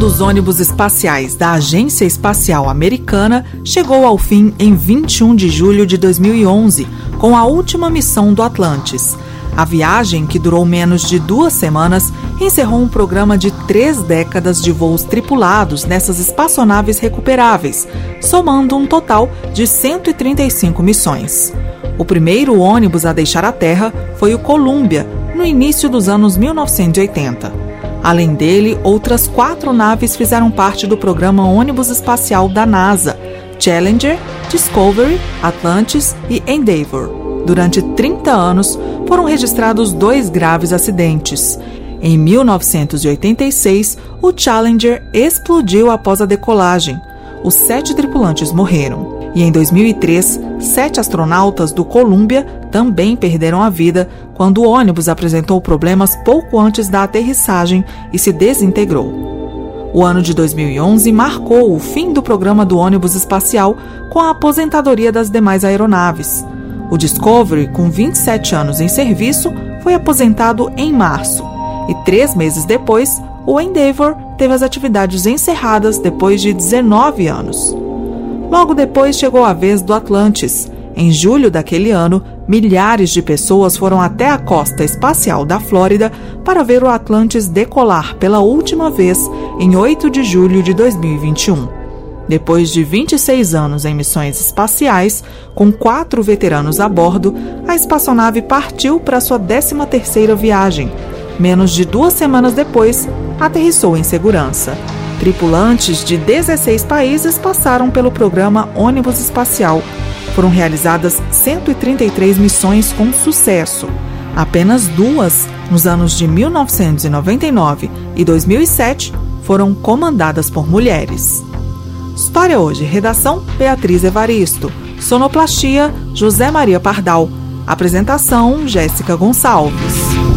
dos ônibus espaciais da Agência Espacial Americana chegou ao fim em 21 de julho de 2011, com a última missão do Atlantis. A viagem, que durou menos de duas semanas, encerrou um programa de três décadas de voos tripulados nessas espaçonaves recuperáveis, somando um total de 135 missões. O primeiro ônibus a deixar a Terra foi o Columbia, no início dos anos 1980. Além dele, outras quatro naves fizeram parte do programa ônibus espacial da NASA: Challenger, Discovery, Atlantis e Endeavour. Durante 30 anos, foram registrados dois graves acidentes. Em 1986, o Challenger explodiu após a decolagem. Os sete tripulantes morreram. E em 2003, sete astronautas do Columbia também perderam a vida quando o ônibus apresentou problemas pouco antes da aterrissagem e se desintegrou. O ano de 2011 marcou o fim do programa do ônibus espacial com a aposentadoria das demais aeronaves. O Discovery, com 27 anos em serviço, foi aposentado em março, e três meses depois, o Endeavour teve as atividades encerradas depois de 19 anos. Logo depois chegou a vez do Atlantis. Em julho daquele ano, milhares de pessoas foram até a costa espacial da Flórida para ver o Atlantis decolar pela última vez em 8 de julho de 2021. Depois de 26 anos em missões espaciais, com quatro veteranos a bordo, a espaçonave partiu para sua 13ª viagem. Menos de duas semanas depois, aterrissou em segurança. Tripulantes de 16 países passaram pelo programa Ônibus Espacial. Foram realizadas 133 missões com sucesso. Apenas duas, nos anos de 1999 e 2007, foram comandadas por mulheres. História hoje, redação Beatriz Evaristo, sonoplastia José Maria Pardal, apresentação Jéssica Gonçalves.